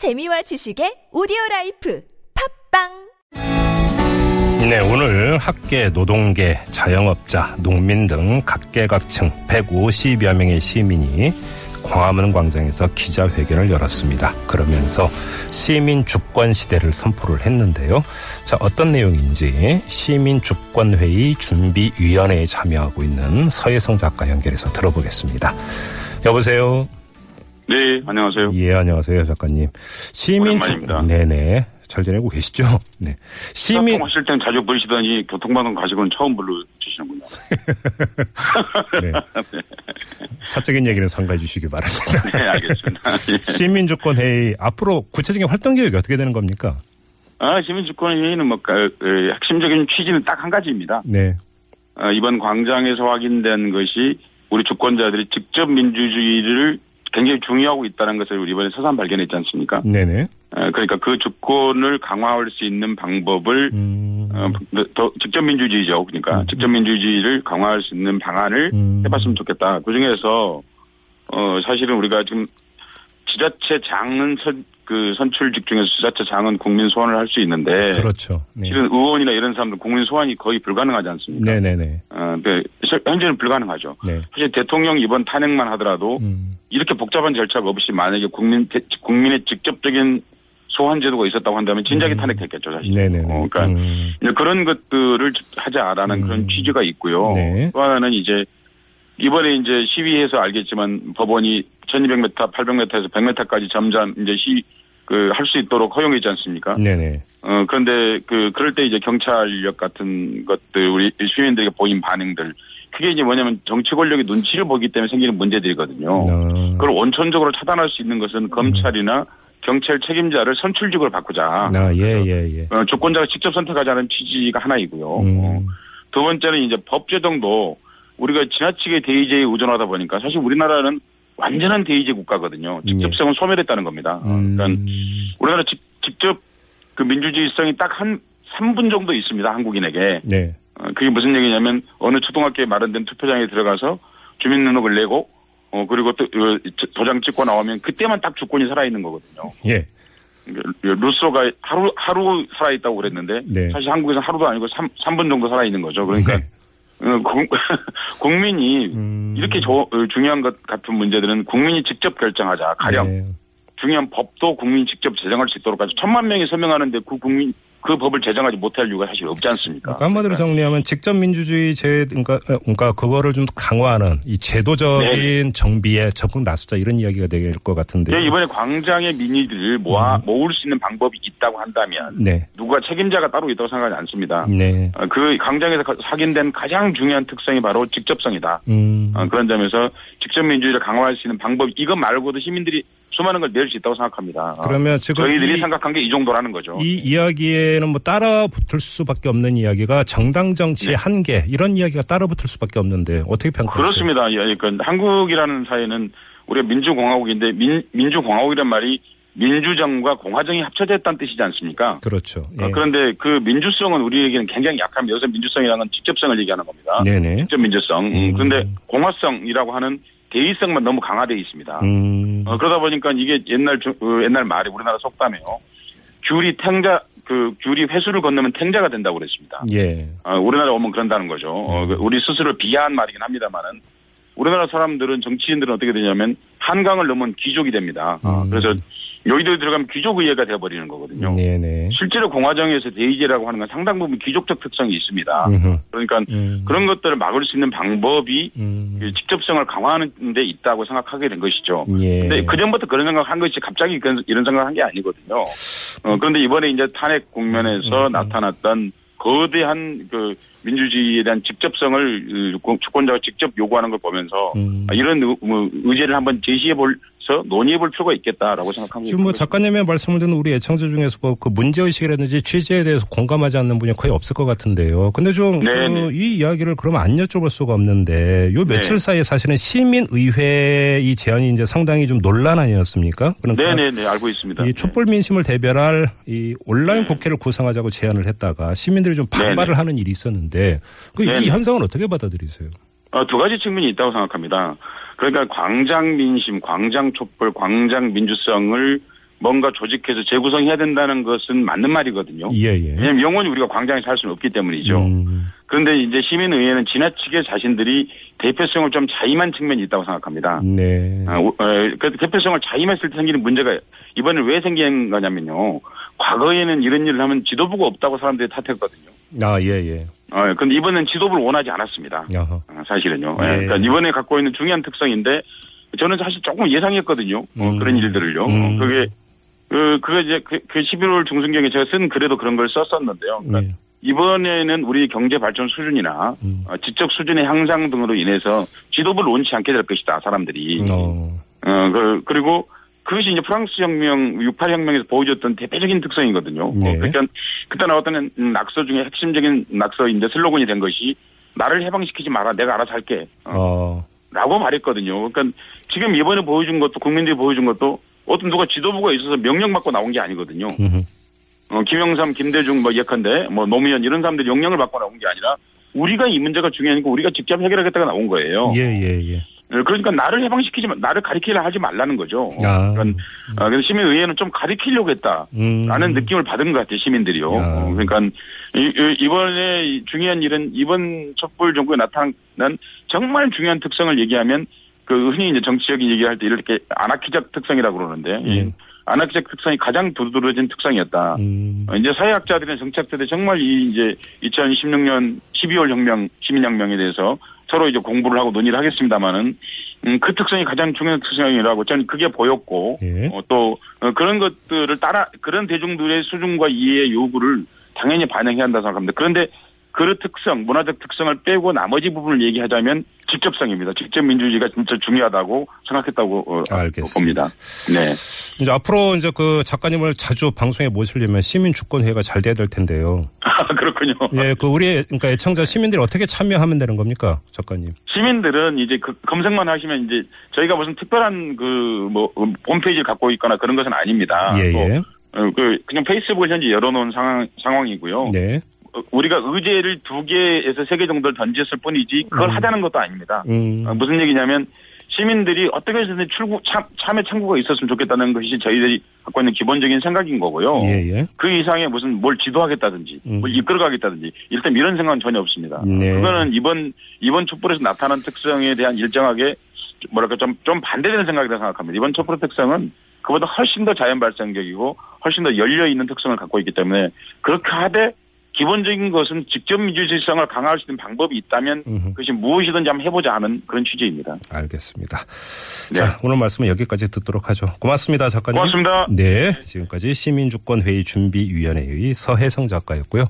재미와 지식의 오디오 life 팟빵 네, 오늘 학계, 노동계, 자영업자, 농민 등 각계각층 150여 명의 시민이 광화문 광장에서 기자회견을 열었습니다. 그러면서 시민 주권 시대를 선포를 했는데요. 자, 어떤 내용인지 시민 주권 회의 준비 위원회에 참여하고 있는 서해성 작가 연결해서 들어보겠습니다. 여보세요. 네, 안녕하세요. 예, 안녕하세요, 작가님. 시민 주 오랜만입니다. 네네. 잘 지내고 계시죠? 네. 시민 하실 땐 자주 부르시더니 교통방송 가시고는 처음 불러주시는군요. 네. 사적인 얘기는 삼가해 주시기 바랍니다. 네, 알겠습니다. 예. 시민 주권 회의 앞으로 구체적인 활동 계획이 어떻게 되는 겁니까? 아, 시민 주권 회의는 뭐, 그, 그 핵심적인 취지는 딱 한 가지입니다. 네. 어, 이번 광장에서 확인된 것이 우리 주권자들이 직접 민주주의를 굉장히 중요하고 있다는 것을 우리 이번에 서산 발견했지 않습니까? 네네. 어, 그러니까 그 주권을 강화할 수 있는 방법을 음. 어, 더 직접 민주주의죠. 그러니까 직접 민주주의를 강화할 수 있는 방안을 음. 해봤으면 좋겠다. 그 중에서 어 사실은 우리가 지금 지자체 장은 선, 그 선출직 중에서 지자체 장은 국민 소환을 할 수 있는데 그렇죠. 네. 실은 의원이나 이런 사람들 국민 소환이 거의 불가능하지 않습니까? 네네네. 어, 그 실- 현재는 불가능하죠. 네. 사실 대통령 이번 탄핵만 하더라도 음. 이렇게 복잡한 절차가 없이 만약에 국민 대- 국민의 직접적인 소환 제도가 있었다고 한다면 진작에 탄핵됐겠죠, 사실. 음. 네네네. 어, 그러니까 음. 그런 것들을 하자라는 음. 그런 취지가 있고요. 네. 또 하나는 이제 이번에 이제 시위에서 알겠지만 법원이 1200m, 800m에서 100m까지 점점 이제 시, 그, 할 수 있도록 허용했지 않습니까? 네네. 어, 그런데 그, 그럴 때 이제 경찰력 같은 것들, 우리 시민들에게 보인 반응들. 그게 이제 뭐냐면 정치 권력의 눈치를 보기 때문에 생기는 문제들이거든요. 어. 그걸 원천적으로 차단할 수 있는 것은 검찰이나 경찰 책임자를 선출직으로 바꾸자. 아, 예, 예, 예. 어, 주권자가 직접 선택하자는 취지가 하나이고요. 음. 어, 두 번째는 이제 법 제정도 우리가 지나치게 대의제에 의존하다 보니까 사실 우리나라는 완전한 대의제 국가거든요. 직접성은 소멸했다는 겁니다. 어, 음. 그러니까 우리나라 직, 직접 그 민주주의성이 딱 한 3분 정도 있습니다. 한국인에게. 네. 어, 그게 무슨 얘기냐면 어느 초등학교에 마련된 투표장에 들어가서 주민등록을 내고 어 그리고 또 어, 도장 찍고 나오면 그때만 딱 주권이 살아 있는 거거든요. 예. 루소가 하루 하루 살아 있다고 그랬는데 네. 사실 한국에서 하루도 아니고 3, 삼분 정도 살아 있는 거죠. 그러니까 네. 어, 국, 국민이 음. 이렇게 저- 어, 중요한 것 같은 문제들은 국민이 직접 결정하자. 가령 네. 중요한 법도 국민이 직접 제정할 수 있도록 하죠. 천만 명이 서명하는데 그 국민 그 법을 제정하지 못할 이유가 사실 없지 않습니까? 그러니까 한마디로 정리하면 직접 민주주의 제 그러니까 어, 그러니까 그거를 좀 강화하는 이 제도적인 정비에 적극 나서자 이런 이야기가 될 것 같은데. 네, 이번에 광장의 민의들을 모아 음. 모을 수 있는 방법이 있다고 한다면 네. 누가 책임자가 따로 있다고 생각하지 않습니다. 네. 어, 그 광장에서 가- 확인된 가장 중요한 특성이 바로 직접성이다. 음. 어, 그런 점에서 직접 민주주의를 강화할 수 있는 방법 이것 말고도 시민들이 수많은 걸낼수 있다고 생각합니다. 어, 그러면 지금 저희들이 이- 생각한 게 이 정도라는 거죠. 이 이야기에는 뭐 따라 붙을 수밖에 없는 이야기가 정당 정치의 한계 이런 이야기가 따라 붙을 수밖에 없는데 어떻게 평가하세요? 그렇습니다. 예, 그러니까 한국이라는 사회는 우리가 민주공화국인데 민, 민주공화국이란 말이 민주정과 공화정이 합쳐졌다는 뜻이지 않습니까? 그렇죠. 예. 어, 그런데 그 민주성은 우리에게는 굉장히 약합니다. 여기서 민주성이라는 건 직접성을 얘기하는 겁니다. 네네. 직접 민주성. 음, 음. 그런데 공화성이라고 하는 대의성만 너무 강화되어 있습니다. 음. 어, 그러다 보니까 이게 옛날 주- 어, 옛날 말이 우리나라 속담에요. 귤이 탱자 그 귤이 회수를 건너면 탱자가 된다고 그랬습니다. 예. 어, 우리나라 오면 그런다는 거죠. 어, 그 우리 스스로 비하한 말이긴 합니다만은 우리나라 사람들은 정치인들은 어떻게 되냐면 한강을 넘으면 귀족이 됩니다. 어, 음. 그래서 여의도에 들어가면 귀족 의회가 되어버리는 거거든요. 네네. 실제로 공화정에서 대의제라고 하는 건 상당 부분 귀족적 특성이 있습니다. 음흠. 그러니까 음. 그런 것들을 막을 수 있는 방법이 음. 그 직접성을 강화하는 데 있다고 생각하게 된 것이죠. 예. 근데 그전부터 그런 생각한 것이 갑자기 이런 생각한 게 아니거든요. 어, 그런데 이번에 이제 탄핵 국면에서 음, 나타났던 거대한 그 민주주의에 대한 직접성을 어, 주권자가 직접 요구하는 걸 보면서 음. 아, 이런 의- 뭐 의제를 한번 제시해 볼 서 논의해 볼 필요가 있겠다라고 생각합니다. 지금 뭐 작가님의 말씀을 듣는 우리 애청자 중에서 뭐그 문제 의식이라든지 취지에 대해서 공감하지 않는 분이 거의 없을 것 같은데요. 근데 좀 네, 그 네. 이 이야기를 그러면 안 여쭤볼 수가 없는데 요 며칠 네. 사이에 사실은 시민의회 이 제안이 이제 상당히 좀 논란 아니었습니까? 그러니까 네네네 알고 있습니다. 이 촛불 민심을 대변할 이 온라인 국회를 구성하자고 제안을 했다가 시민들이 좀 반발을 네네. 하는 일이 있었는데 그 이. 현상은 어떻게 받아들이세요? 어, 두 가지 측면이 있다고 생각합니다. 그러니까 광장 민심, 광장 촛불, 광장 민주성을 뭔가 조직해서 재구성해야 된다는 것은 맞는 말이거든요. 예, 예. 왜냐하면 영원히 우리가 광장에 살 수는 없기 때문이죠. 음, 그런데 이제 시민의회는 지나치게 자신들이 대표성을 좀 자임한 측면이 있다고 생각합니다. 네. 아, 그 대표성을 자임했을 때 생기는 문제가 이번에 왜 생긴 거냐면요. 과거에는 이런 일을 하면 지도부가 없다고 사람들이 탓했거든요. 아, 예, 예. 어, 근데 이번엔 지도부를 원하지 않았습니다. 야하. 어, 사실은요. 예. 예, 그러니까 이번에 갖고 있는 중요한 특성인데 저는 사실 조금 예상했거든요. 어, 음. 그런 일들을요. 음. 어, 그게 그 그게 이제 그, 그 11월 중순경에 제가 쓴 글에도 그런 걸 썼었는데요. 그러니까 네. 이번에는 우리 경제 발전 수준이나 음. 어, 지적 수준의 향상 등으로 인해서 지도부를 원치 않게 될 것이다 사람들이. 어, 어, 그, 그리고 그것이 이제 프랑스 혁명, 68혁명에서 보여줬던 대표적인 특성이거든요. 네. 어, 그러니까 그때 나왔던 낙서 중에 핵심적인 낙서인데 슬로건이 된 것이 나를 해방시키지 마라. 내가 알아서 할게. 어, 어, 라고 말했거든요. 그러니까 지금 이번에 보여준 것도 국민들이 보여준 것도 어떤 누가 지도부가 있어서 명령받고 나온 게 아니거든요. 어, 김영삼, 김대중 뭐 예컨대 뭐 노무현 이런 사람들이 영향을 받고 나온 게 아니라 우리가 이 문제가 중요하니까 우리가 직접 해결하겠다가 나온 거예요. 예, 예, 예. 어, 그러니까 나를 해방시키지 마, 나를 가리키려 하지 말라는 거죠. 아. 그러니까 어, 그래서 시민의회는 좀 가리키려고 했다라는 음. 느낌을 받은 것 같아요, 시민들이요. 야. 어, 그러니까 이, 번에 중요한 일은 이번 촛불 정부에 나타난 정말 중요한 특성을 얘기하면 그 흔히 이제 정치적인 얘기를 할때 이렇게 아나키적 특성이라고 그러는데 이 예. 아나키적 특성이 가장 두드러진 특성이었다. 음. 어, 이제 사회학자들이나 정치학자들이 정말 이 이제 2016년 12월 혁명, 시민혁명에 대해서 서로 이제 공부를 하고 논의를 하겠습니다만은 음, 그 특성이 가장 중요한 특성이라고 저는 그게 보였고 예. 어, 또 어, 그런 것들을 따라 그런 대중들의 수준과 이해의 요구를 당연히 반영해야 한다고 생각합니다. 그런데 그 특성, 문화적 특성을 빼고 나머지 부분을 얘기하자면 직접성입니다. 직접 민주주의가 진짜 중요하다고 생각했다고 어, 알겠습니다. 봅니다. 네. 이제 앞으로 이제 그 작가님을 자주 방송에 모시려면 시민 주권회가 잘 돼야 될 텐데요. 아, 그렇군요. 예, 그 우리 그러니까 애청자 시민들이 어떻게 참여하면 되는 겁니까, 작가님? 시민들은 이제 그 검색만 하시면 이제 저희가 무슨 특별한 그 뭐 홈페이지를 갖고 있거나 그런 것은 아닙니다. 예, 또, 예. 어, 그 그냥 페이스북을 현재 열어놓은 상황 상황이고요. 네. 어, 우리가 의제를 두 개에서 세 개 정도를 던졌을 뿐이지 그걸 음. 하자는 것도 아닙니다. 음. 어, 무슨 얘기냐면 시민들이 어떻게 해서든 출구 참, 참여 창구가 있었으면 좋겠다는 것이 저희들이 갖고 있는 기본적인 생각인 거고요. 예, 예. 그 이상의 무슨 뭘 지도하겠다든지 음. 뭘 이끌어가겠다든지 일단 이런 생각은 전혀 없습니다. 네. 그거는 이번 이번 촛불에서 나타난 특성에 대한 일정하게 뭐랄까 좀 좀 반대되는 생각이라고 생각합니다. 이번 촛불의 특성은 그보다 훨씬 더 자연 발생적이고 훨씬 더 열려 있는 특성을 갖고 있기 때문에 그렇게 하되 기본적인 것은 직접 민주주의성을 강화할 수 있는 방법이 있다면 음흠. 그것이 무엇이든지 한번 해보자 하는 그런 취지입니다. 알겠습니다. 네. 자, 오늘 말씀은 여기까지 듣도록 하죠. 고맙습니다, 작가님. 고맙습니다. 네, 지금까지 시민주권회의 준비위원회의 서혜성 작가였고요.